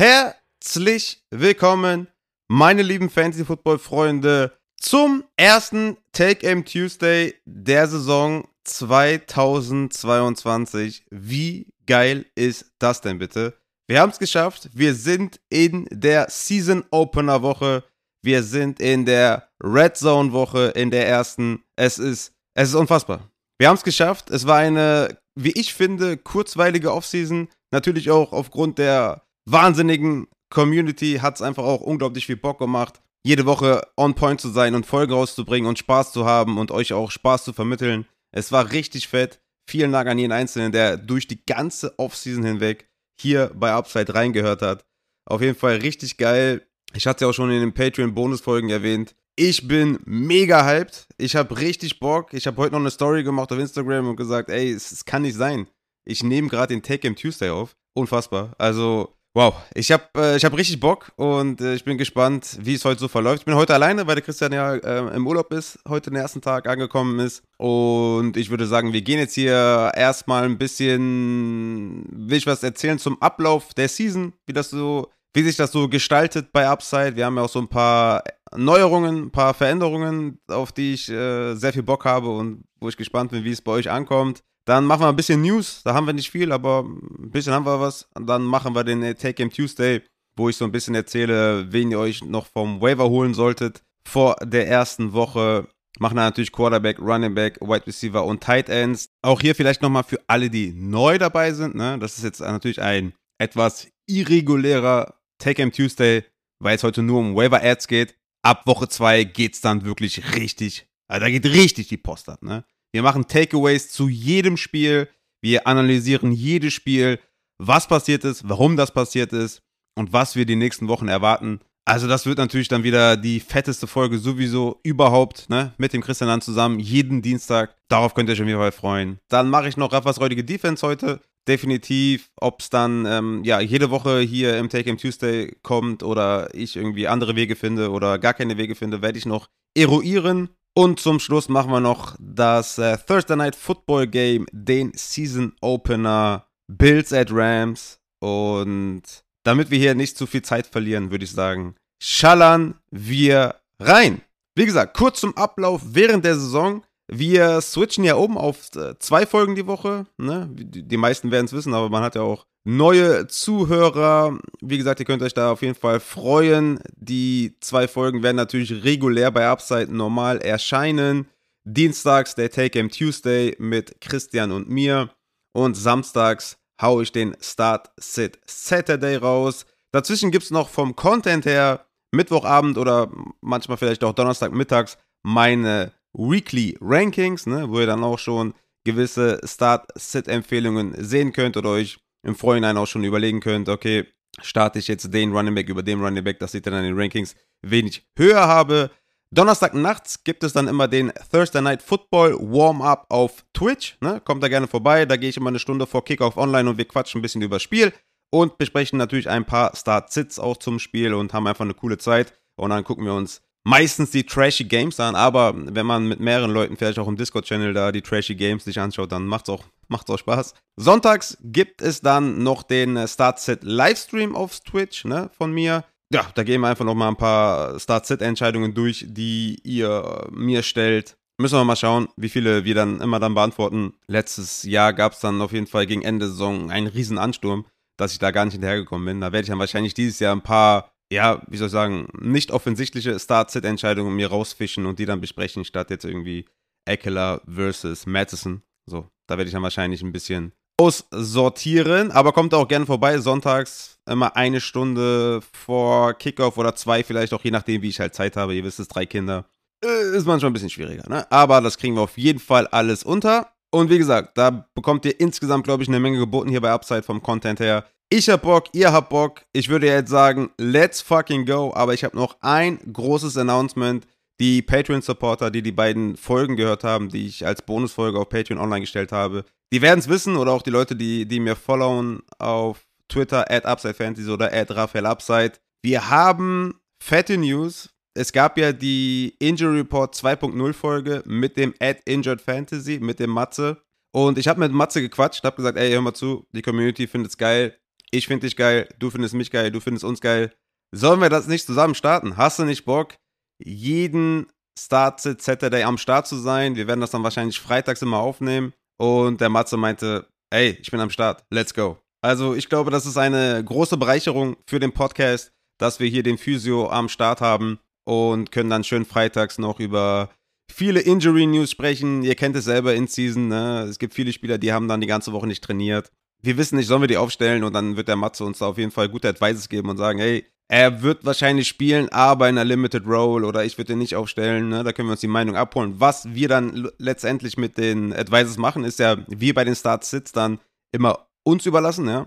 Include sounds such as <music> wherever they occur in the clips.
Herzlich willkommen, meine lieben Fantasy-Football-Freunde, zum ersten Take-Aim Tuesday der Saison 2022. Wie geil ist das denn bitte? Wir haben es geschafft. Wir sind in der Season Opener Woche. Wir sind in der Red Zone Woche, in der ersten. Es ist, es ist unfassbar. Wir haben es geschafft. Es war eine, wie ich finde, kurzweilige Offseason. Natürlich auch aufgrund der wahnsinnigen Community hat es einfach auch unglaublich viel Bock gemacht, jede Woche on point zu sein und Folgen rauszubringen und Spaß zu haben und euch auch Spaß zu vermitteln. Es war richtig fett. Vielen Dank an jeden Einzelnen, der durch die ganze Offseason hinweg hier bei Upside reingehört hat. Auf jeden Fall richtig geil. Ich hatte ja auch schon in den Patreon-Bonusfolgen erwähnt. Ich bin mega hyped. Ich habe richtig Bock. Ich habe heute noch eine Story gemacht auf Instagram und gesagt, ey, es, es kann nicht sein. Ich nehme gerade den Take Game Tuesday auf. Unfassbar. Also, wow. Ich habe äh, hab richtig Bock und äh, ich bin gespannt, wie es heute so verläuft. Ich bin heute alleine, weil der Christian ja äh, im Urlaub ist, heute den ersten Tag angekommen ist. Und ich würde sagen, wir gehen jetzt hier erstmal ein bisschen, will ich was erzählen zum Ablauf der Season, wie das so, wie sich das so gestaltet bei Upside. Wir haben ja auch so ein paar Neuerungen, ein paar Veränderungen, auf die ich äh, sehr viel Bock habe und wo ich gespannt bin, wie es bei euch ankommt. Dann machen wir ein bisschen News. Da haben wir nicht viel, aber ein bisschen haben wir was. Und dann machen wir den Take Game Tuesday, wo ich so ein bisschen erzähle, wen ihr euch noch vom Waiver holen solltet vor der ersten Woche. Machen dann natürlich Quarterback, Running Back, Wide Receiver und Tight Ends. Auch hier vielleicht nochmal für alle, die neu dabei sind. Ne? Das ist jetzt natürlich ein etwas irregulärer Take Game Tuesday, weil es heute nur um Waiver Ads geht. Ab Woche 2 geht es dann wirklich richtig, also da geht richtig die Post ab. Ne? Wir machen Takeaways zu jedem Spiel. Wir analysieren jedes Spiel, was passiert ist, warum das passiert ist und was wir die nächsten Wochen erwarten. Also das wird natürlich dann wieder die fetteste Folge sowieso überhaupt, ne? Mit dem Christian dann zusammen, jeden Dienstag. Darauf könnt ihr euch auf jeden Fall freuen. Dann mache ich noch Raffas räudige Defense heute. Definitiv, ob es dann ähm, ja jede Woche hier im Take Game Tuesday kommt oder ich irgendwie andere Wege finde oder gar keine Wege finde, werde ich noch eruieren. Und zum Schluss machen wir noch das äh, Thursday Night Football Game, den Season Opener Bills at Rams. Und damit wir hier nicht zu viel Zeit verlieren, würde ich sagen, schallern wir rein. Wie gesagt, kurz zum Ablauf während der Saison. Wir switchen ja oben auf äh, zwei Folgen die Woche. Ne? Die meisten werden es wissen, aber man hat ja auch neue Zuhörer. Wie gesagt, ihr könnt euch da auf jeden Fall freuen. Die zwei Folgen werden natürlich regulär bei Upside normal erscheinen. Dienstags der Take Game Tuesday mit Christian und mir. Und samstags haue ich den Start Sit Saturday raus. Dazwischen gibt es noch vom Content her Mittwochabend oder manchmal vielleicht auch Donnerstagmittags meine Weekly Rankings, ne, wo ihr dann auch schon gewisse Start-Sit-Empfehlungen sehen könnt oder euch im Vorhinein auch schon überlegen könnt, okay, starte ich jetzt den Running Back über den Running Back, dass ich dann in den Rankings wenig höher habe. Donnerstag nachts gibt es dann immer den Thursday Night Football Warm-Up auf Twitch. Ne? Kommt da gerne vorbei. Da gehe ich immer eine Stunde vor Kickoff online und wir quatschen ein bisschen über das Spiel und besprechen natürlich ein paar Start-Sits auch zum Spiel und haben einfach eine coole Zeit. Und dann gucken wir uns meistens die trashy Games an, aber wenn man mit mehreren Leuten vielleicht auch im Discord-Channel da die trashy Games sich anschaut, dann macht's auch, macht's auch Spaß. Sonntags gibt es dann noch den äh, Start-Set Livestream auf Twitch, ne, von mir. Ja, da gehen wir einfach noch mal ein paar Start-Set-Entscheidungen durch, die ihr mir stellt. Müssen wir mal schauen, wie viele wir dann immer dann beantworten. Letztes Jahr gab es dann auf jeden Fall gegen Ende Saison einen riesen Ansturm, dass ich da gar nicht hinterhergekommen bin. Da werde ich dann wahrscheinlich dieses Jahr ein paar ja, wie soll ich sagen, nicht offensichtliche Start-Sit-Entscheidungen mir rausfischen und die dann besprechen, statt jetzt irgendwie Eckler versus Madison. So, da werde ich dann wahrscheinlich ein bisschen aussortieren, aber kommt auch gerne vorbei, sonntags immer eine Stunde vor Kickoff oder zwei, vielleicht auch je nachdem, wie ich halt Zeit habe. Ihr wisst es, drei Kinder. Äh, ist manchmal ein bisschen schwieriger, ne? Aber das kriegen wir auf jeden Fall alles unter. Und wie gesagt, da bekommt ihr insgesamt, glaube ich, eine Menge geboten hier bei Upside vom Content her. Ich hab Bock, ihr habt Bock. Ich würde jetzt sagen, let's fucking go. Aber ich habe noch ein großes Announcement. Die Patreon-Supporter, die die beiden Folgen gehört haben, die ich als Bonusfolge auf Patreon online gestellt habe, die werden es wissen oder auch die Leute, die, die mir followen auf Twitter, at UpsideFantasy oder at RaphaelUpside. Wir haben fette News. Es gab ja die Injury Report 2.0 Folge mit dem at Injured Fantasy, mit dem Matze. Und ich habe mit Matze gequatscht, habe gesagt, ey, hör mal zu, die Community findet es geil, Ich finde dich geil, du findest mich geil, du findest uns geil. Sollen wir das nicht zusammen starten? Hast du nicht Bock, jeden Start Saturday am Start zu sein? Wir werden das dann wahrscheinlich freitags immer aufnehmen. Und der Matze meinte, ey, ich bin am Start, let's go. Also ich glaube, das ist eine große Bereicherung für den Podcast, dass wir hier den Physio am Start haben und können dann schön freitags noch über viele Injury News sprechen. Ihr kennt es selber in Season. Ne? Es gibt viele Spieler, die haben dann die ganze Woche nicht trainiert. Wir wissen nicht, sollen wir die aufstellen und dann wird der Matze uns da auf jeden Fall gute Advices geben und sagen, hey, er wird wahrscheinlich spielen, aber in einer Limited Role oder ich würde den nicht aufstellen. Ne? Da können wir uns die Meinung abholen. Was wir dann letztendlich mit den Advices machen, ist ja, wie bei den Start-Sits dann immer uns überlassen. Ja?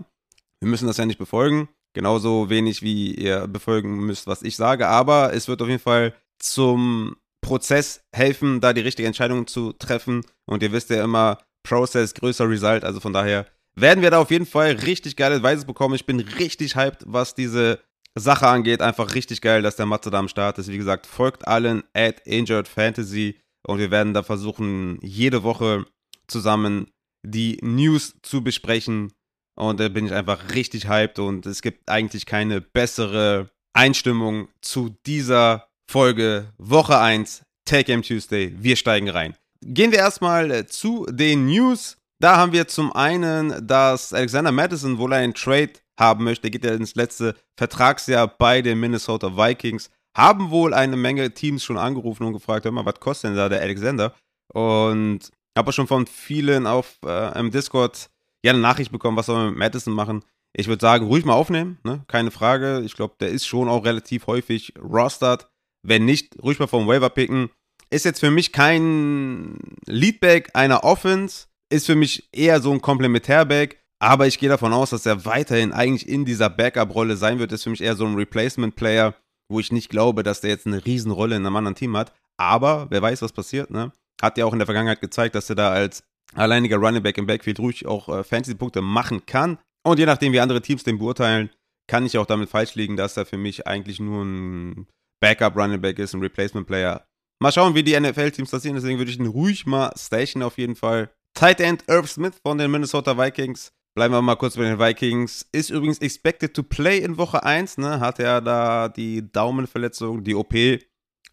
Wir müssen das ja nicht befolgen. Genauso wenig, wie ihr befolgen müsst, was ich sage. Aber es wird auf jeden Fall zum Prozess helfen, da die richtige Entscheidung zu treffen. Und ihr wisst ja immer, Process größer Result. Also von daher werden wir da auf jeden Fall richtig geile Advices bekommen. Ich bin richtig hyped, was diese Sache angeht, einfach richtig geil, dass der Matze da am Start ist. Wie gesagt, folgt allen at Injured Fantasy und wir werden da versuchen, jede Woche zusammen die News zu besprechen. Und da bin ich einfach richtig hyped und es gibt eigentlich keine bessere Einstimmung zu dieser Folge Woche 1 Take Game Tuesday. Wir steigen rein. Gehen wir erstmal zu den News. Da haben wir zum einen, dass Alexander Madison wohl einen Trade haben möchte, geht ja ins letzte Vertragsjahr bei den Minnesota Vikings. Haben wohl eine Menge Teams schon angerufen und gefragt, hör mal, was kostet denn da der Alexander? Und habe schon von vielen auf äh, im Discord ja eine Nachricht bekommen, was soll man mit Madison machen. Ich würde sagen, ruhig mal aufnehmen, ne? keine Frage. Ich glaube, der ist schon auch relativ häufig rostered. Wenn nicht, ruhig mal vom Waiver picken. Ist jetzt für mich kein Leadback einer Offense, ist für mich eher so ein Komplementärback. Aber ich gehe davon aus, dass er weiterhin eigentlich in dieser Backup-Rolle sein wird. Ist für mich eher so ein Replacement-Player, wo ich nicht glaube, dass der jetzt eine Riesenrolle in einem anderen Team hat. Aber wer weiß, was passiert, ne? Hat ja auch in der Vergangenheit gezeigt, dass er da als alleiniger Running Back im Backfield ruhig auch äh, Fantasy-Punkte machen kann. Und je nachdem, wie andere Teams den beurteilen, kann ich auch damit falsch liegen, dass er für mich eigentlich nur ein Backup-Running Back ist, ein Replacement-Player. Mal schauen, wie die NFL-Teams das sehen. Deswegen würde ich ihn ruhig mal station auf jeden Fall. Tight End Irv Smith von den Minnesota Vikings Bleiben wir mal kurz bei den Vikings. Ist übrigens expected to play in Woche 1, ne? Hat er da die Daumenverletzung, die OP.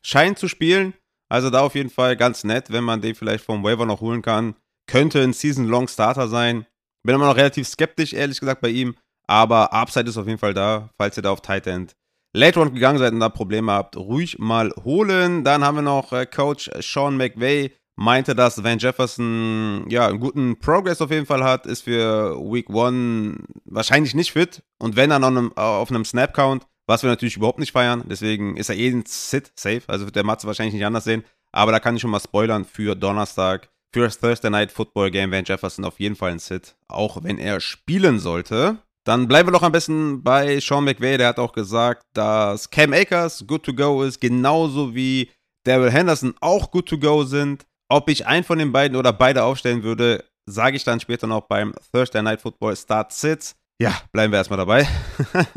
Scheint zu spielen. Also da auf jeden Fall ganz nett, wenn man den vielleicht vom Waiver noch holen kann. Könnte ein Season-Long-Starter sein. Bin immer noch relativ skeptisch, ehrlich gesagt, bei ihm. Aber Upside ist auf jeden Fall da, falls ihr da auf Tight End Late Round gegangen seid und da Probleme habt, ruhig mal holen. Dann haben wir noch äh, Coach Sean McVay meinte, dass Van Jefferson ja einen guten Progress auf jeden Fall hat, ist für Week 1 wahrscheinlich nicht fit und wenn dann auf einem, auf einem Snap-Count, was wir natürlich überhaupt nicht feiern, deswegen ist er eh ein Sit safe, also wird der Matze wahrscheinlich nicht anders sehen, aber da kann ich schon mal spoilern für Donnerstag, für das Thursday Night Football Game Van Jefferson auf jeden Fall ein Sit, auch wenn er spielen sollte. Dann bleiben wir doch am besten bei Sean McVay, der hat auch gesagt, dass Cam Akers good to go ist, genauso wie Daryl Henderson auch good to go sind. Ob ich einen von den beiden oder beide aufstellen würde, sage ich dann später noch beim Thursday Night Football Start Sits. Ja, bleiben wir erstmal dabei.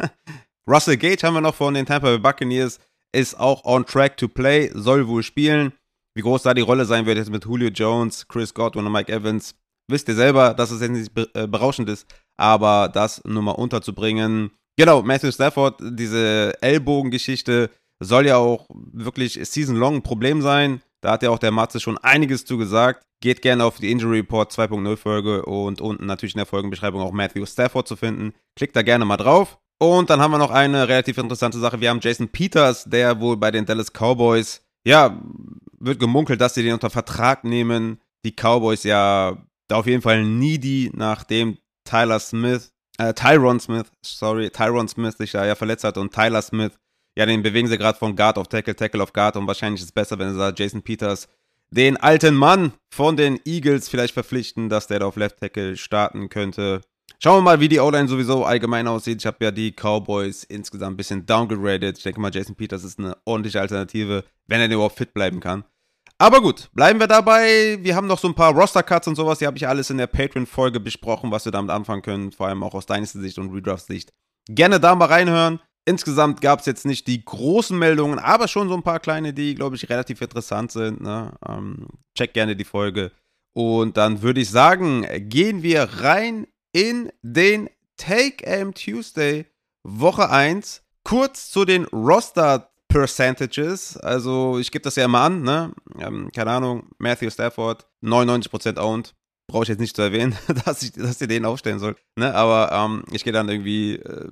<laughs> Russell Gage haben wir noch von den Tampa Bay Buccaneers, ist auch on track to play, soll wohl spielen. Wie groß da die Rolle sein wird jetzt mit Julio Jones, Chris Godwin und Mike Evans, wisst ihr selber, dass es jetzt nicht äh, berauschend ist, aber das nur mal unterzubringen. Genau, Matthew Stafford, diese Ellbogengeschichte soll ja auch wirklich season-long ein Problem sein. Da hat ja auch der Matze schon einiges zu gesagt. Geht gerne auf die Injury Report 2.0 Folge und unten natürlich in der Folgenbeschreibung auch Matthew Stafford zu finden. Klickt da gerne mal drauf. Und dann haben wir noch eine relativ interessante Sache. Wir haben Jason Peters, der wohl bei den Dallas Cowboys, ja, wird gemunkelt, dass sie den unter Vertrag nehmen. Die Cowboys ja da auf jeden Fall needy, nachdem Tyler Smith, äh, Tyron Smith, sorry, Tyron Smith sich da ja verletzt hat und Tyler Smith ja, den bewegen sie gerade von Guard auf Tackle, Tackle auf Guard und wahrscheinlich ist es besser, wenn sie da Jason Peters, den alten Mann von den Eagles, vielleicht verpflichten, dass der da auf Left Tackle starten könnte. Schauen wir mal, wie die O-Line sowieso allgemein aussieht. Ich habe ja die Cowboys insgesamt ein bisschen downgegradet. Ich denke mal, Jason Peters ist eine ordentliche Alternative, wenn er überhaupt fit bleiben kann. Aber gut, bleiben wir dabei. Wir haben noch so ein paar Roster-Cuts und sowas. Die habe ich alles in der Patreon-Folge besprochen, was wir damit anfangen können. Vor allem auch aus Dynasty-Sicht und Redraft-Sicht. Gerne da mal reinhören. Insgesamt gab es jetzt nicht die großen Meldungen, aber schon so ein paar kleine, die, glaube ich, relativ interessant sind. Ne? Ähm, check gerne die Folge. Und dann würde ich sagen, gehen wir rein in den Take Aim Tuesday, Woche 1. Kurz zu den Roster Percentages. Also, ich gebe das ja immer an, ne? Ähm, keine Ahnung, Matthew Stafford, 99% owned. Brauche ich jetzt nicht zu erwähnen, <laughs> dass, ich, dass ihr den aufstellen sollt. Ne? Aber ähm, ich gehe dann irgendwie äh,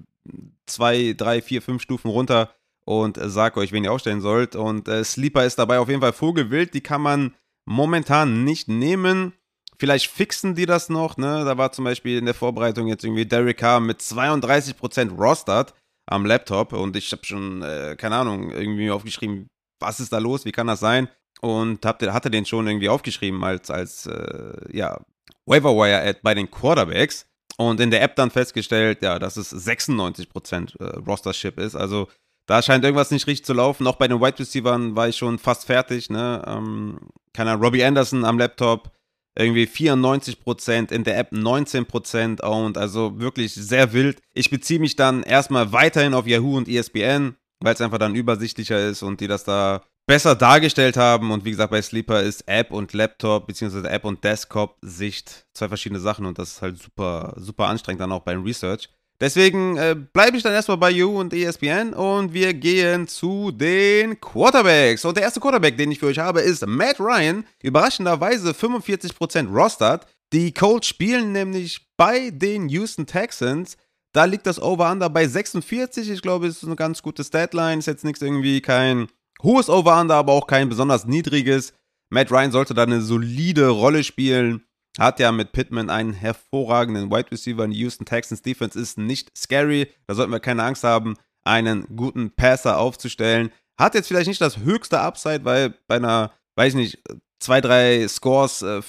zwei, drei, vier, fünf Stufen runter und äh, sag euch, wen ihr aufstellen sollt. Und äh, Sleeper ist dabei auf jeden Fall Vogelwild. Die kann man momentan nicht nehmen. Vielleicht fixen die das noch, ne? Da war zum Beispiel in der Vorbereitung jetzt irgendwie Derek Carr mit 32% Rostert am Laptop und ich habe schon, äh, keine Ahnung, irgendwie aufgeschrieben, was ist da los, wie kann das sein? Und hab, hatte den schon irgendwie aufgeschrieben als, als äh, ja, Waiver-Wire-Ad bei den Quarterbacks und in der App dann festgestellt, ja, dass es 96% äh, Rostership ist. Also da scheint irgendwas nicht richtig zu laufen. Auch bei den Wide Receivers war ich schon fast fertig. Ne? Ähm, keine Ahnung, Robbie Anderson am Laptop irgendwie 94%, in der App 19% und also wirklich sehr wild. Ich beziehe mich dann erstmal weiterhin auf Yahoo und ESPN, weil es einfach dann übersichtlicher ist und die das da besser dargestellt haben. Und wie gesagt, bei Sleeper ist App und Laptop beziehungsweise App und Desktop-Sicht zwei verschiedene Sachen und das ist halt super, super anstrengend dann auch beim Research. Deswegen äh, bleibe ich dann erstmal bei You und ESPN und wir gehen zu den Quarterbacks. Und der erste Quarterback, den ich für euch habe, ist Matt Ryan. Überraschenderweise 45% Rostert. Die Colts spielen nämlich bei den Houston Texans. Da liegt das Over-Under bei 46. Ich glaube, es ist eine ganz gute Statline. Ist jetzt nichts irgendwie kein hohes Over-Under, aber auch kein besonders niedriges. Matt Ryan sollte da eine solide Rolle spielen. Hat ja mit Pittman einen hervorragenden Wide Receiver. Die Houston Texans Defense ist nicht scary. Da sollten wir keine Angst haben, einen guten Passer aufzustellen. Hat jetzt vielleicht nicht das höchste Upside, weil bei einer, weiß ich nicht, zwei, drei Scores äh,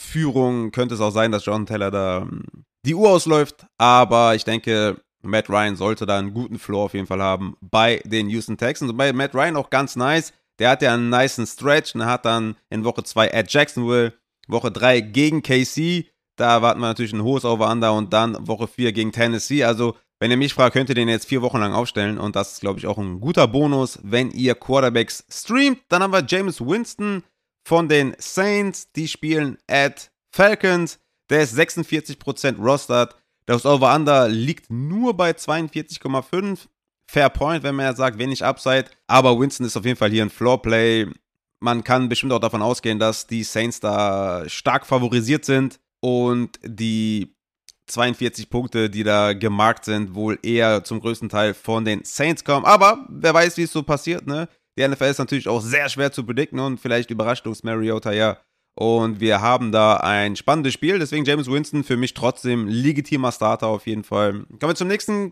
könnte es auch sein, dass John Taylor da ähm, die Uhr ausläuft. Aber ich denke, Matt Ryan sollte da einen guten Floor auf jeden Fall haben bei den Houston Texans. Und bei Matt Ryan auch ganz nice. Der hat ja einen niceen Stretch und hat dann in Woche 2 at Jacksonville Woche 3 gegen KC. Da warten wir natürlich ein hohes Over-Under und dann Woche 4 gegen Tennessee. Also, wenn ihr mich fragt, könnt ihr den jetzt vier Wochen lang aufstellen. Und das ist, glaube ich, auch ein guter Bonus, wenn ihr Quarterbacks streamt. Dann haben wir James Winston von den Saints. Die spielen at Falcons. Der ist 46% rostert. Das Over-Under liegt nur bei 42,5. Fair Point, wenn man ja sagt, wenig Upside. Aber Winston ist auf jeden Fall hier ein Floor-Play man kann bestimmt auch davon ausgehen, dass die Saints da stark favorisiert sind und die 42 Punkte, die da gemarkt sind, wohl eher zum größten Teil von den Saints kommen. Aber wer weiß, wie es so passiert, ne? Die NFL ist natürlich auch sehr schwer zu predikten und vielleicht überrascht uns Mariota ja. Und wir haben da ein spannendes Spiel, deswegen James Winston für mich trotzdem legitimer Starter auf jeden Fall. Kommen wir zum nächsten.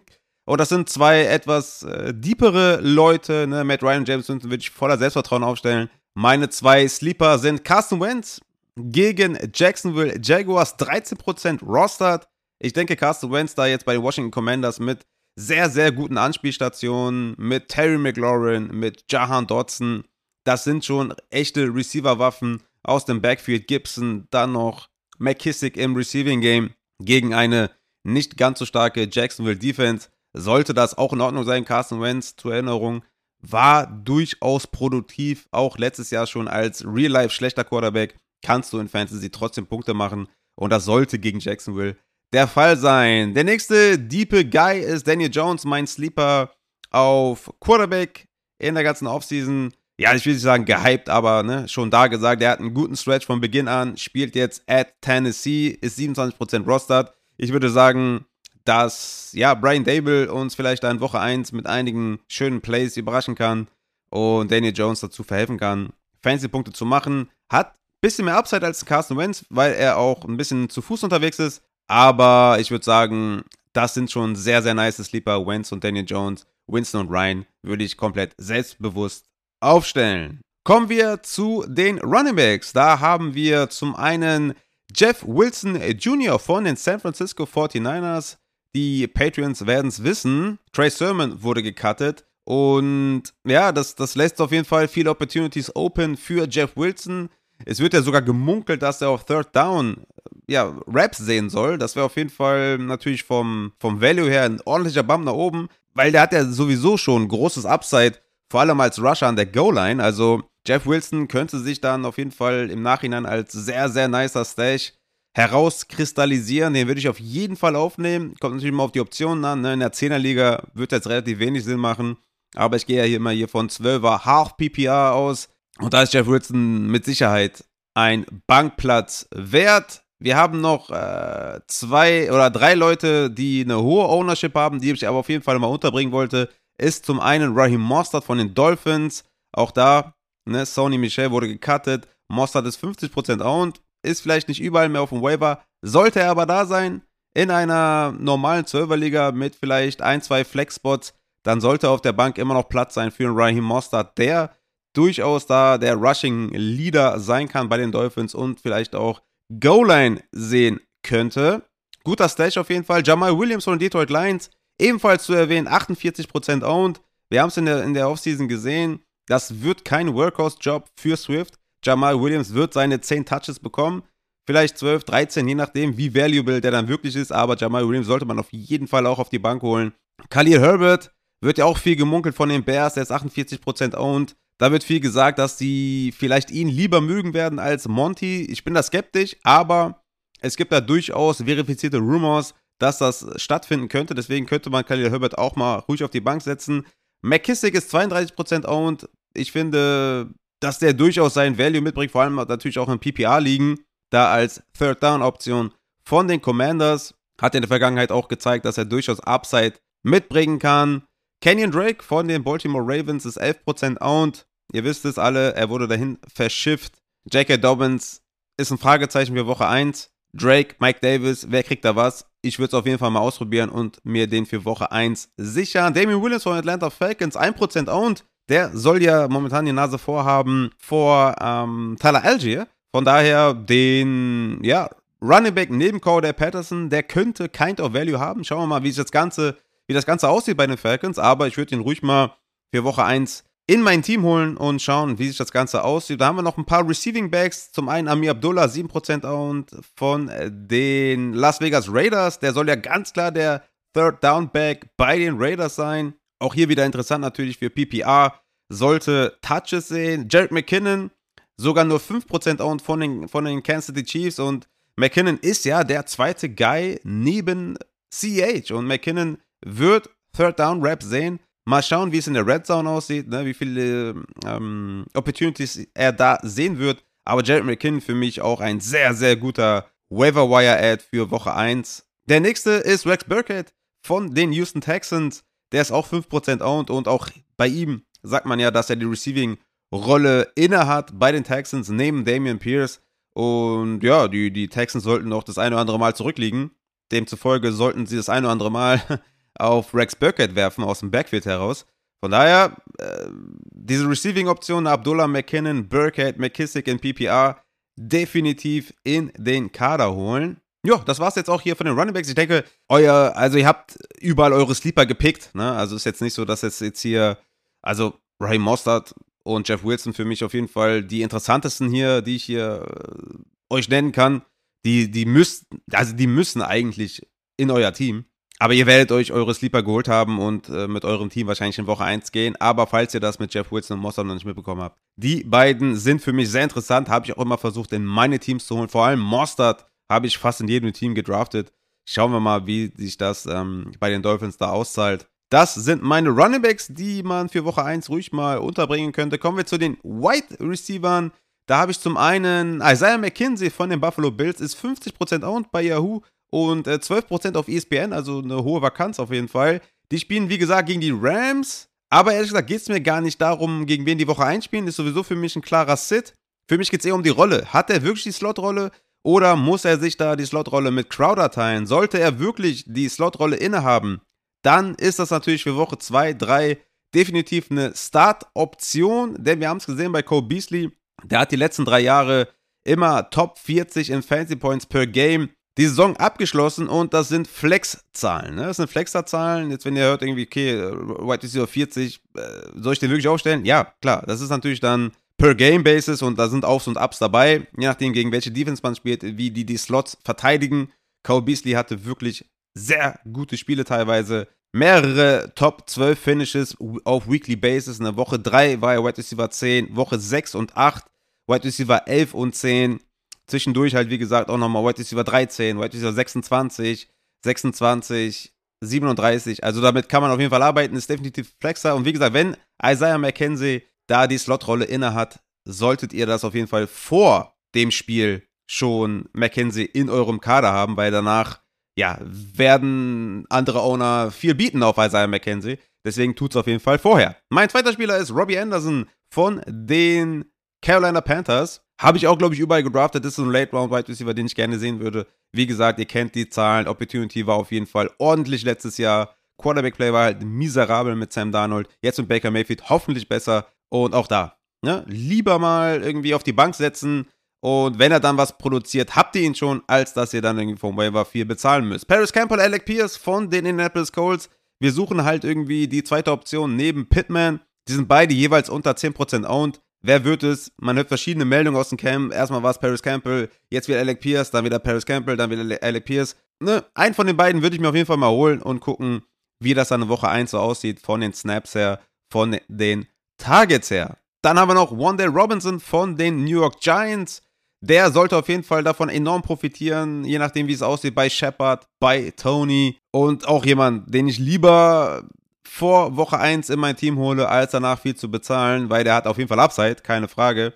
Oh, das sind zwei etwas äh, deepere Leute, ne? Matt Ryan und James Winston würde ich voller Selbstvertrauen aufstellen. Meine zwei Sleeper sind Carson Wentz gegen Jacksonville Jaguars, 13% Rostert. Ich denke, Carson Wentz da jetzt bei den Washington Commanders mit sehr, sehr guten Anspielstationen, mit Terry McLaurin, mit Jahan Dodson. Das sind schon echte Receiver-Waffen aus dem Backfield. Gibson, dann noch McKissick im Receiving Game gegen eine nicht ganz so starke Jacksonville Defense. Sollte das auch in Ordnung sein, Carson Wentz zur Erinnerung war durchaus produktiv, auch letztes Jahr schon als Real-Life schlechter Quarterback, kannst du in Fantasy trotzdem Punkte machen und das sollte gegen Jacksonville der Fall sein. Der nächste diepe Guy ist Daniel Jones, mein Sleeper auf Quarterback in der ganzen Offseason. Ja, ich will nicht sagen gehypt, aber ne, schon da gesagt, er hat einen guten Stretch von Beginn an, spielt jetzt at Tennessee, ist 27% rostert. Ich würde sagen, dass ja Brian Dable uns vielleicht in Woche 1 mit einigen schönen Plays überraschen kann und Daniel Jones dazu verhelfen kann, Fantasy-Punkte zu machen. Hat ein bisschen mehr Upside als Carsten Wentz, weil er auch ein bisschen zu Fuß unterwegs ist. Aber ich würde sagen, das sind schon sehr, sehr nice Sleeper. Wentz und Daniel Jones, Winston und Ryan würde ich komplett selbstbewusst aufstellen. Kommen wir zu den Running Backs. Da haben wir zum einen Jeff Wilson Jr. von den San Francisco 49ers, die Patreons werden es wissen. Trey Sermon wurde gecuttet. Und ja, das, das lässt auf jeden Fall viele Opportunities open für Jeff Wilson. Es wird ja sogar gemunkelt, dass er auf Third Down ja, Raps sehen soll. Das wäre auf jeden Fall natürlich vom, vom Value her ein ordentlicher Bump nach oben, weil der hat ja sowieso schon großes Upside, vor allem als Rusher an der Goal-Line. Also Jeff Wilson könnte sich dann auf jeden Fall im Nachhinein als sehr, sehr nicer Stash herauskristallisieren. Den würde ich auf jeden Fall aufnehmen. Kommt natürlich immer auf die Optionen an. Ne? In der 10er-Liga wird jetzt relativ wenig Sinn machen. Aber ich gehe ja hier mal hier von 12er Half PPR aus. Und da ist Jeff Wilson mit Sicherheit ein Bankplatz wert. Wir haben noch äh, zwei oder drei Leute, die eine hohe Ownership haben, die ich aber auf jeden Fall mal unterbringen wollte. Ist zum einen Raheem Mostert von den Dolphins. Auch da, ne, Sony Michel wurde gecuttet. Mostert ist 50% owned, ist vielleicht nicht überall mehr auf dem Waiver, sollte er aber da sein, in einer normalen 12er-Liga mit vielleicht ein, zwei Flex-Spots, dann sollte auf der Bank immer noch Platz sein für einen Raheem Mostert, der durchaus da der Rushing-Leader sein kann bei den Dolphins und vielleicht auch Goal-Line sehen könnte. Guter Stash auf jeden Fall. Jamal Williams von Detroit Lions, ebenfalls zu erwähnen, 48% owned. Wir haben es in der, in der Offseason gesehen. Das wird kein Workhorse-Job für Swift. Jamal Williams wird seine 10 Touches bekommen. Vielleicht 12, 13, je nachdem, wie valuable der dann wirklich ist. Aber Jamal Williams sollte man auf jeden Fall auch auf die Bank holen. Khalil Herbert wird ja auch viel gemunkelt von den Bears. Der ist 48% owned. Da wird viel gesagt, dass sie vielleicht ihn lieber mögen werden als Monty. Ich bin da skeptisch, aber es gibt da durchaus verifizierte Rumors, dass das stattfinden könnte. Deswegen könnte man Khalil Herbert auch mal ruhig auf die Bank setzen. McKissick ist 32% owned. Ich finde, dass der durchaus seinen Value mitbringt, vor allem natürlich auch in PPR liegen, da als Third Down Option von den Commanders hat in der Vergangenheit auch gezeigt, dass er durchaus Upside mitbringen kann. Kenyon Drake von den Baltimore Ravens ist 11% owned. Ihr wisst es alle, er wurde dahin verschifft. J.K. Dobbins ist ein Fragezeichen für Woche 1. Drake, Mike Davis, wer kriegt da was? Ich würde es auf jeden Fall mal ausprobieren und mir den für Woche 1 sichern. Damien Williams von Atlanta Falcons, 1% owned. Der soll ja momentan die Nase vorhaben vor ähm, Tyler Algier. Von daher den, ja, Running Back neben Cordell Patterson, der könnte kind of value haben. Schauen wir mal, wie das Ganze, wie das Ganze aussieht bei den Falcons. Aber ich würde ihn ruhig mal für Woche 1 in mein Team holen und schauen, wie sich das Ganze aussieht. Da haben wir noch ein paar Receiving Backs. Zum einen Amir Abdullah, 7% owned von den Las Vegas Raiders. Der soll ja ganz klar der Third Down Back bei den Raiders sein. Auch hier wieder interessant natürlich für PPR. Sollte Touches sehen. Jared McKinnon, sogar nur 5% owned von den, von den Kansas City Chiefs. Und McKinnon ist ja der zweite Guy neben CH. Und McKinnon wird Third Down Rap sehen. Mal schauen, wie es in der Red Zone aussieht, ne? wie viele ähm, Opportunities er da sehen wird. Aber Jared McKinnon für mich auch ein sehr, sehr guter Waiver Wire Ad für Woche 1. Der nächste ist Rex Burkhead von den Houston Texans. Der ist auch 5% owned und auch bei ihm sagt man ja, dass er die Receiving-Rolle innehat bei den Texans neben Damian Pierce. Und ja, die, die Texans sollten noch das eine oder andere Mal zurückliegen. Demzufolge sollten sie das eine oder andere Mal <laughs> auf Rex Burkett werfen aus dem Backfield heraus. Von daher, äh, diese Receiving-Optionen Abdullah McKinnon, Burkett, McKissick in PPR definitiv in den Kader holen. Ja, das war's jetzt auch hier von den Running Backs. Ich denke, euer, also ihr habt überall eure Sleeper gepickt. Ne? Also ist jetzt nicht so, dass jetzt, jetzt hier, also Raheem Mostert und Jeff Wilson für mich auf jeden Fall die interessantesten hier, die ich hier äh, euch nennen kann. Die, die müssten, also die müssen eigentlich in euer Team. Aber ihr werdet euch eure Sleeper geholt haben und äh, mit eurem Team wahrscheinlich in Woche 1 gehen. Aber falls ihr das mit Jeff Wilson und Mostert noch nicht mitbekommen habt, die beiden sind für mich sehr interessant. Habe ich auch immer versucht, in meine Teams zu holen. Vor allem Mostert habe ich fast in jedem Team gedraftet. Schauen wir mal, wie sich das ähm, bei den Dolphins da auszahlt. Das sind meine Runningbacks, die man für Woche 1 ruhig mal unterbringen könnte. Kommen wir zu den Wide Receivern. Da habe ich zum einen Isaiah McKinsey von den Buffalo Bills, ist 50% owned bei Yahoo und äh, 12% auf ESPN, also eine hohe Vakanz auf jeden Fall. Die spielen, wie gesagt, gegen die Rams. Aber ehrlich gesagt geht es mir gar nicht darum, gegen wen die Woche einspielen. Ist sowieso für mich ein klarer Sit. Für mich geht es eher um die Rolle. Hat er wirklich die Slot-Rolle? Oder muss er sich da die Slotrolle mit Crowder teilen? Sollte er wirklich die Slotrolle innehaben, dann ist das natürlich für Woche 2, 3 definitiv eine Start-Option, denn wir haben es gesehen bei Cole Beasley, der hat die letzten drei Jahre immer Top 40 in Fancy Points per Game die Saison abgeschlossen und das sind Flex-Zahlen. Ne? Das sind Flex-Zahlen. Jetzt, wenn ihr hört, irgendwie, okay, White Receiver 40, äh, soll ich den wirklich aufstellen? Ja, klar, das ist natürlich dann per Game Basis und da sind Aufs und Ups dabei, je nachdem gegen welche Defense man spielt, wie die die Slots verteidigen. Cole Beasley hatte wirklich sehr gute Spiele teilweise. Mehrere Top 12 Finishes auf Weekly Basis. In der Woche 3 war er Wide Receiver 10, Woche 6 und 8 Wide Receiver 11 und 10. Zwischendurch halt, wie gesagt, auch nochmal White Receiver 13, White Receiver 26, 26, 37. Also damit kann man auf jeden Fall arbeiten, ist definitiv flexer. Und wie gesagt, wenn Isaiah McKenzie da die Slotrolle inne hat, solltet ihr das auf jeden Fall vor dem Spiel schon McKenzie in eurem Kader haben, weil danach, ja, werden andere Owner viel bieten auf Isaiah McKenzie. Deswegen tut es auf jeden Fall vorher. Mein zweiter Spieler ist Robbie Anderson von den Carolina Panthers. Habe ich auch, glaube ich, überall gedraftet. Das ist ein Late-Round-Wide Receiver, den ich gerne sehen würde. Wie gesagt, ihr kennt die Zahlen. Opportunity war auf jeden Fall ordentlich letztes Jahr. Quarterback-Play war halt miserabel mit Sam Darnold. Jetzt mit Baker Mayfield hoffentlich besser. Und auch da, ne? lieber mal irgendwie auf die Bank setzen. Und wenn er dann was produziert, habt ihr ihn schon, als dass ihr dann irgendwie vom Waiver 4 bezahlen müsst. Paris Campbell, Alec Pierce von den Indianapolis Colts. Wir suchen halt irgendwie die zweite Option neben Pittman. Die sind beide jeweils unter 10% owned. Wer wird es? Man hört verschiedene Meldungen aus dem Camp. Erstmal war es Paris Campbell, jetzt wieder Alec Pierce, dann wieder Paris Campbell, dann wieder Alec Pierce. Ne? Einen von den beiden würde ich mir auf jeden Fall mal holen und gucken, wie das dann in Woche 1 so aussieht, von den Snaps her, von den Targets her. Dann haben wir noch Wanda Robinson von den New York Giants. Der sollte auf jeden Fall davon enorm profitieren, je nachdem, wie es aussieht, bei Shepard, bei Tony und auch jemand, den ich lieber vor Woche 1 in mein Team hole, als danach viel zu bezahlen, weil der hat auf jeden Fall Upside, keine Frage.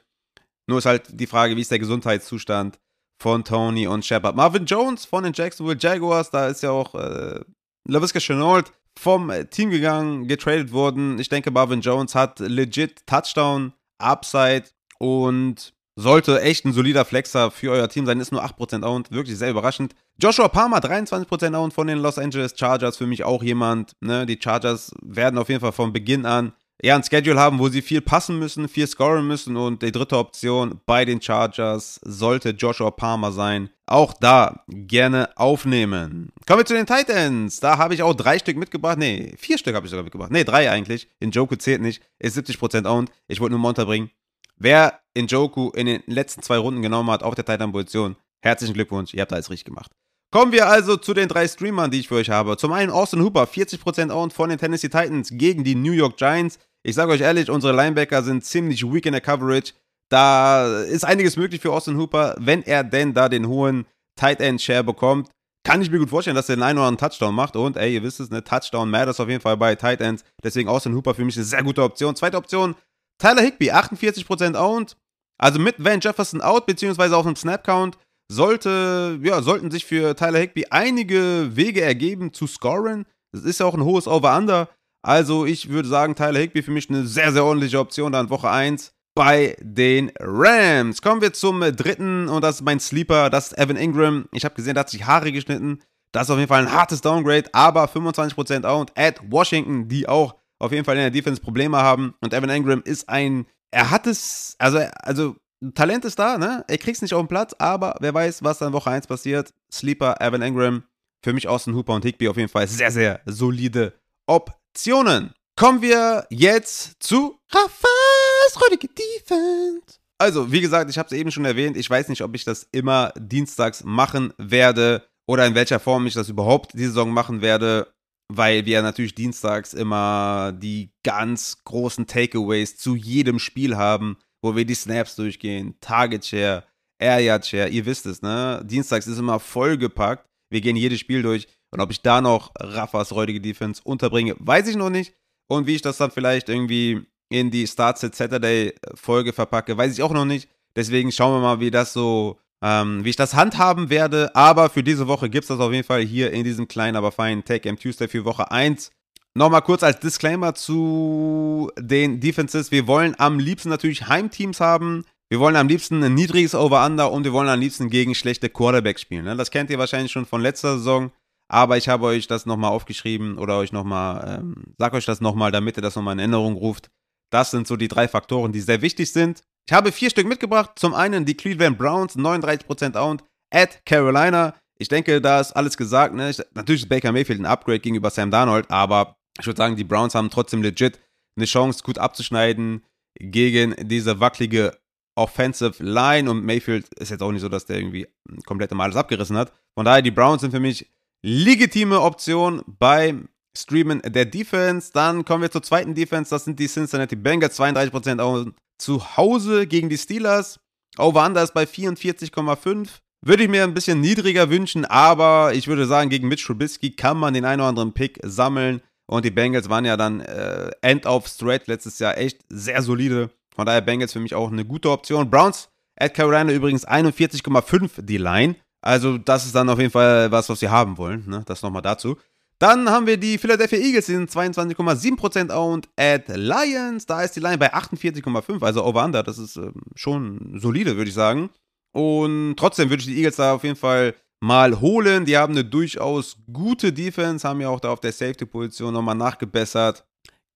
Nur ist halt die Frage, wie ist der Gesundheitszustand von Tony und Shepard. Marvin Jones von den Jacksonville Jaguars, da ist ja auch äh, LaVisca Chenault vom Team gegangen, getradet worden. Ich denke, Marvin Jones hat legit Touchdown, Upside und sollte echt ein solider Flexer für euer Team sein. Ist nur 8% owned, wirklich sehr überraschend. Joshua Palmer, 23% owned von den Los Angeles Chargers. Für mich auch jemand, ne? Die Chargers werden auf jeden Fall von Beginn an eher ein Schedule haben, wo sie viel passen müssen, viel scoren müssen. Und die dritte Option bei den Chargers sollte Joshua Palmer sein. Auch da gerne aufnehmen. Kommen wir zu den Titans. Da habe ich auch drei Stück mitgebracht. Nee, vier Stück habe ich sogar mitgebracht. Nee, drei eigentlich. In Joku zählt nicht. Ist 70% owned. Ich wollte nur mal unterbringen. Wer Njoku in den letzten zwei Runden genommen hat auf der Titan-Position, herzlichen Glückwunsch, ihr habt alles richtig gemacht. Kommen wir also zu den drei Streamern, die ich für euch habe. Zum einen Austin Hooper, 40% owned von den Tennessee Titans gegen die New York Giants. Ich sage euch ehrlich, unsere Linebacker sind ziemlich weak in der Coverage. Da ist einiges möglich für Austin Hooper, wenn er denn da den hohen Tight End Share bekommt. Kann ich mir gut vorstellen, dass er den einen oder anderen Touchdown macht. Und ey, ihr wisst es, ne, Touchdown matters auf jeden Fall bei Tight Ends. Deswegen Austin Hooper für mich eine sehr gute Option. Zweite Option, Tyler Higby, 48% owned. Also mit Van Jefferson out, beziehungsweise auf dem Snap-Count, sollte, ja, sollten sich für Tyler Higby einige Wege ergeben zu scoren. Das ist ja auch ein hohes Over-Under. Also ich würde sagen, Tyler Higby für mich eine sehr, sehr ordentliche Option dann Woche 1 bei den Rams. Kommen wir zum dritten und das ist mein Sleeper, das ist Evan Ingram. Ich habe gesehen, der hat sich Haare geschnitten. Das ist auf jeden Fall ein hartes Downgrade, aber 25% owned at Washington, die auch auf jeden Fall in der Defense Probleme haben. Und Evan Engram ist ein, er hat es, also, also Talent ist da, ne? Er kriegt es nicht auf den Platz, aber wer weiß, was dann Woche 1 passiert. Sleeper, Evan Engram, für mich Austin Hooper und Higby auf jeden Fall sehr, sehr solide Optionen. Kommen wir jetzt zu Rafas räudige Defense. Also, wie gesagt, ich habe es eben schon erwähnt. Ich weiß nicht, ob ich das immer dienstags machen werde oder in welcher Form ich das überhaupt diese Saison machen werde weil wir natürlich dienstags immer die ganz großen Takeaways zu jedem Spiel haben, wo wir die Snaps durchgehen, Target Share, Area Share, ihr wisst es, ne? Dienstags ist immer vollgepackt. Wir gehen jedes Spiel durch und ob ich da noch Raffas räudige Defense unterbringe, weiß ich noch nicht. Und wie ich das dann vielleicht irgendwie in die Start Set Saturday Folge verpacke, weiß ich auch noch nicht. Deswegen schauen wir mal, wie das so ähm, wie ich das handhaben werde. Aber für diese Woche gibt es das auf jeden Fall hier in diesem kleinen, aber feinen Tag Game Tuesday für Woche 1. Nochmal kurz als Disclaimer zu den Defenses. Wir wollen am liebsten natürlich Heimteams haben. Wir wollen am liebsten ein niedriges Over-Under und wir wollen am liebsten gegen schlechte Quarterbacks spielen. Ne? Das kennt ihr wahrscheinlich schon von letzter Saison. Aber ich habe euch das nochmal aufgeschrieben oder euch nochmal, ähm, sag euch das nochmal, damit ihr das nochmal in Erinnerung ruft. Das sind so die drei Faktoren, die sehr wichtig sind. Ich habe vier Stück mitgebracht. Zum einen die Cleveland Browns, 39% owned, at Carolina. Ich denke, da ist alles gesagt. Ne? Ich, natürlich ist Baker Mayfield ein Upgrade gegenüber Sam Darnold, aber ich würde sagen, die Browns haben trotzdem legit eine Chance, gut abzuschneiden gegen diese wackelige Offensive Line. Und Mayfield ist jetzt auch nicht so, dass der irgendwie komplett immer alles abgerissen hat. Von daher, die Browns sind für mich legitime Option beim Streamen der Defense. Dann kommen wir zur zweiten Defense. Das sind die Cincinnati Bengals, 32% owned zu Hause gegen die Steelers. Over-Under ist bei 44,5. Würde ich mir ein bisschen niedriger wünschen, aber ich würde sagen, gegen Mitch Trubisky kann man den einen oder anderen Pick sammeln. Und die Bengals waren ja dann äh, End of Straight letztes Jahr echt sehr solide. Von daher Bengals für mich auch eine gute Option. Browns at Carolina übrigens 41,5 die Line. Also das ist dann auf jeden Fall was, was wir haben wollen. Ne? Das nochmal dazu. Dann haben wir die Philadelphia Eagles, die sind 22,7% owned. At Lions, da ist die Line bei 48,5, also over-under. Das ist ähm, schon solide, würde ich sagen. Und trotzdem würde ich die Eagles da auf jeden Fall mal holen. Die haben eine durchaus gute Defense, haben ja auch da auf der Safety-Position nochmal nachgebessert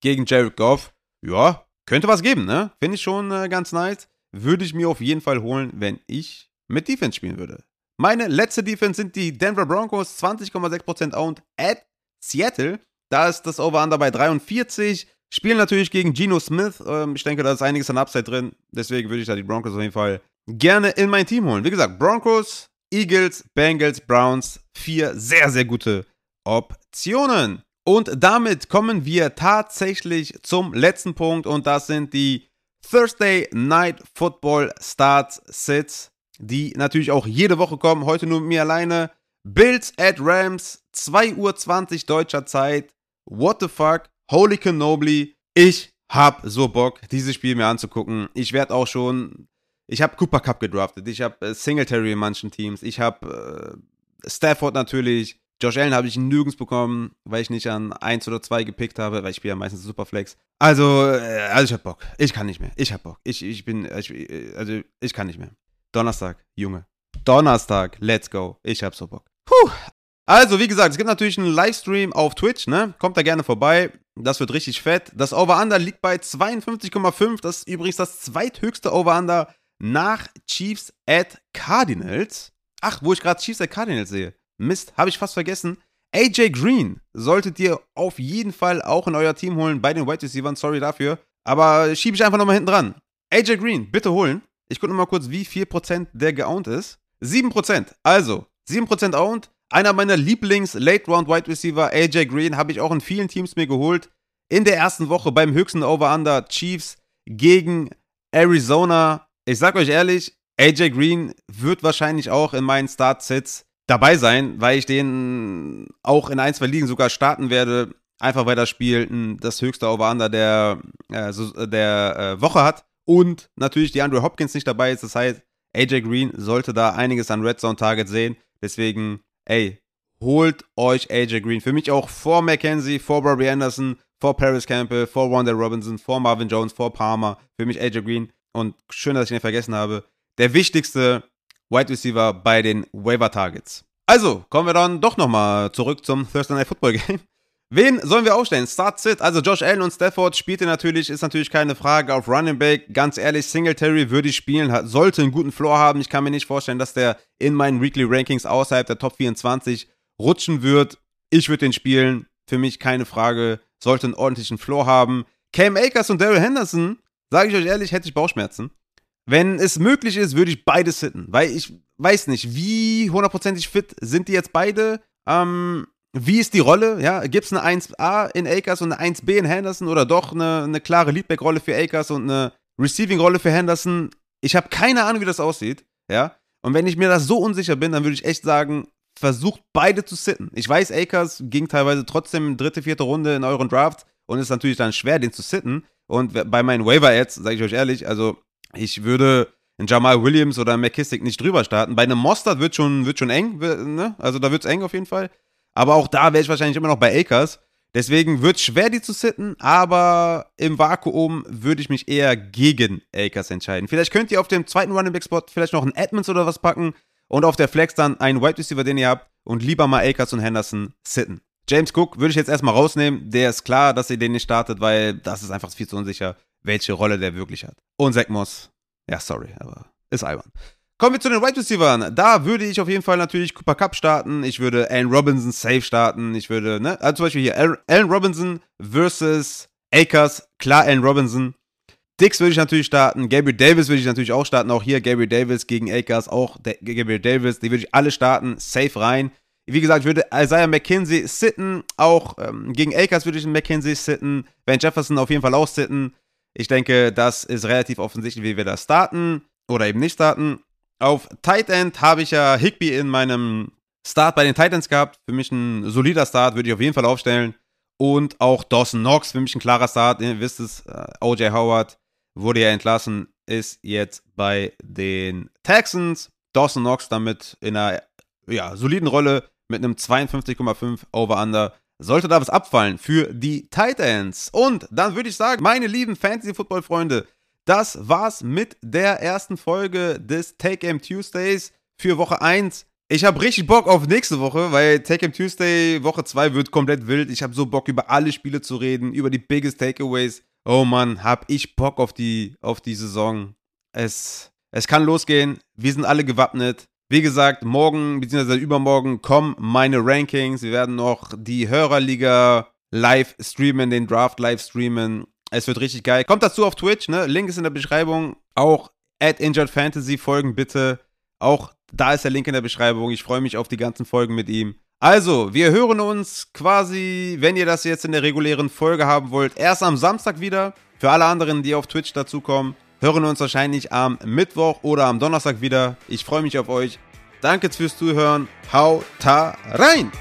gegen Jared Goff. Ja, könnte was geben, ne? Finde ich schon äh, ganz nice. Würde ich mir auf jeden Fall holen, wenn ich mit Defense spielen würde. Meine letzte Defense sind die Denver Broncos, 20,6% owned at Seattle. Da ist das Over-Under bei 43. Spielen natürlich gegen Geno Smith. Ähm, ich denke, da ist einiges an Upside drin. Deswegen würde ich da die Broncos auf jeden Fall gerne in mein Team holen. Wie gesagt, Broncos, Eagles, Bengals, Browns. Vier sehr, sehr gute Optionen. Und damit kommen wir tatsächlich zum letzten Punkt. Und das sind die Thursday Night Football Starts Sits, die natürlich auch jede Woche kommen. Heute nur mit mir alleine. Bills at Rams, 2.20 Uhr deutscher Zeit. What the fuck? Holy Canobly. Ich hab so Bock, dieses Spiel mir anzugucken. Ich werde auch schon. Ich habe Cooper Cup gedraftet. Ich habe äh, Singletary in manchen Teams. Ich habe äh, Stafford natürlich. Josh Allen habe ich nirgends bekommen, weil ich nicht an 1 oder 2 gepickt habe, weil ich spiele ja meistens Superflex. Also, äh, also ich hab Bock. Ich kann nicht mehr. Ich hab Bock. Ich, ich bin, ich, also ich kann nicht mehr. Donnerstag, Junge. Donnerstag, let's go. Ich hab so Bock. Puh. Also, wie gesagt, es gibt natürlich einen Livestream auf Twitch, ne? Kommt da gerne vorbei. Das wird richtig fett. Das Over-Under liegt bei 52,5. Das ist übrigens das zweithöchste Over-Under nach Chiefs at Cardinals. Ach, wo ich gerade Chiefs at Cardinals sehe. Mist, habe ich fast vergessen. AJ Green solltet ihr auf jeden Fall auch in euer Team holen bei den Wide Receivers. Sorry dafür. Aber schiebe ich einfach nochmal hinten dran. AJ Green, bitte holen. Ich gucke nochmal kurz, wie viel Prozent der geowned ist. 7%. Also, 7% owned. Einer meiner Lieblings-Late-Round-Wide Receiver, AJ Green, habe ich auch in vielen Teams mir geholt. In der ersten Woche beim höchsten Over-Under Chiefs gegen Arizona. Ich sag euch ehrlich, AJ Green wird wahrscheinlich auch in meinen Start-Sits dabei sein, weil ich den auch in ein, zwei Ligen sogar starten werde. Einfach weil das Spiel das höchste Over-Under der, äh, der äh, Woche hat. Und natürlich die Andrew Hopkins nicht dabei ist. Das heißt, AJ Green sollte da einiges an Red Zone Target sehen. Deswegen, ey, holt euch AJ Green. Für mich auch vor McKenzie, vor Bobby Anderson, vor Paris Campbell, vor Wanda Robinson, vor Marvin Jones, vor Palmer. Für mich AJ Green. Und schön, dass ich ihn vergessen habe. Der wichtigste Wide Receiver bei den Waiver Targets. Also, kommen wir dann doch nochmal zurück zum Thursday Night Football Game. Wen sollen wir aufstellen? Start Sit. Also Josh Allen und Stafford spielte natürlich, ist natürlich keine Frage auf Running Back. Ganz ehrlich, Singletary würde ich spielen, sollte einen guten Floor haben. Ich kann mir nicht vorstellen, dass der in meinen Weekly Rankings außerhalb der Top 24 rutschen wird. Ich würde den spielen. Für mich keine Frage. Sollte einen ordentlichen Floor haben. Cam Akers und Daryl Henderson, sage ich euch ehrlich, hätte ich Bauchschmerzen. Wenn es möglich ist, würde ich beide sitten. Weil ich weiß nicht, wie hundertprozentig fit sind die jetzt beide. Ähm, wie ist die Rolle? Ja, gibt es eine 1A in Akers und eine 1B in Henderson oder doch eine, eine klare Leadback-Rolle für Akers und eine Receiving-Rolle für Henderson? Ich habe keine Ahnung, wie das aussieht. Ja, und wenn ich mir das so unsicher bin, dann würde ich echt sagen, versucht beide zu sitten. Ich weiß, Akers ging teilweise trotzdem dritte, vierte Runde in euren Draft und ist natürlich dann schwer, den zu sitten. Und bei meinen Waiver-Ads, sage ich euch ehrlich, also ich würde in Jamal Williams oder McKissick nicht drüber starten. Bei einem Mostert wird schon, wird schon eng, ne? Also da wird es eng auf jeden Fall. Aber auch da wäre ich wahrscheinlich immer noch bei Akers. Deswegen wird es schwer, die zu sitten, aber im Vakuum würde ich mich eher gegen Akers entscheiden. Vielleicht könnt ihr auf dem zweiten Running Back Spot vielleicht noch einen Edmonds oder was packen und auf der Flex dann einen Wide Receiver, den ihr habt und lieber mal Akers und Henderson sitten. James Cook würde ich jetzt erstmal rausnehmen. Der ist klar, dass ihr den nicht startet, weil das ist einfach viel zu unsicher, welche Rolle der wirklich hat. Und Zach Moss, ja, sorry, aber ist albern. Kommen wir zu den Wide Receivers. Da würde ich auf jeden Fall natürlich Cooper Cup starten. Ich würde Allen Robinson safe starten. Ich würde, ne, also zum Beispiel hier Allen Robinson versus Akers. Klar, Allen Robinson. Dix würde ich natürlich starten. Gabriel Davis würde ich natürlich auch starten. Auch hier Gabriel Davis gegen Akers. Auch Gabriel Davis. Die würde ich alle starten. Safe rein. Wie gesagt, ich würde Isaiah McKinsey sitten. Auch ähm, gegen Akers würde ich McKinsey sitten. Van Jefferson auf jeden Fall auch sitten. Ich denke, das ist relativ offensichtlich, wie wir das starten. oder eben nicht starten. Auf Tight End habe ich ja Higby in meinem Start bei den Titans gehabt. Für mich ein solider Start, würde ich auf jeden Fall aufstellen. Und auch Dawson Knox, für mich ein klarer Start. Ihr wisst es, äh, OJ Howard wurde ja entlassen, ist jetzt bei den Texans. Dawson Knox damit in einer ja, soliden Rolle mit einem 52,5 Over-Under. Sollte da was abfallen für die Titans. Und dann würde ich sagen, meine lieben Fantasy-Football-Freunde, das war's mit der ersten Folge des Take Game Tuesdays für Woche 1. Ich habe richtig Bock auf nächste Woche, weil Take Game Tuesday Woche 2 wird komplett wild. Ich habe so Bock über alle Spiele zu reden, über die biggest Takeaways. Oh Mann, hab ich Bock auf die auf die Saison. Es es kann losgehen. Wir sind alle gewappnet. Wie gesagt, morgen bzw. übermorgen kommen meine Rankings. Wir werden noch die Hörerliga live streamen, den Draft live streamen. Es wird richtig geil. Kommt dazu auf Twitch, ne? Link ist in der Beschreibung. Auch at Injured Fantasy folgen bitte. Auch da ist der Link in der Beschreibung. Ich freue mich auf die ganzen Folgen mit ihm. Also, wir hören uns quasi, wenn ihr das jetzt in der regulären Folge haben wollt, erst am Samstag wieder. Für alle anderen, die auf Twitch dazukommen, hören wir uns wahrscheinlich am Mittwoch oder am Donnerstag wieder. Ich freue mich auf euch. Danke fürs Zuhören. Haut rein!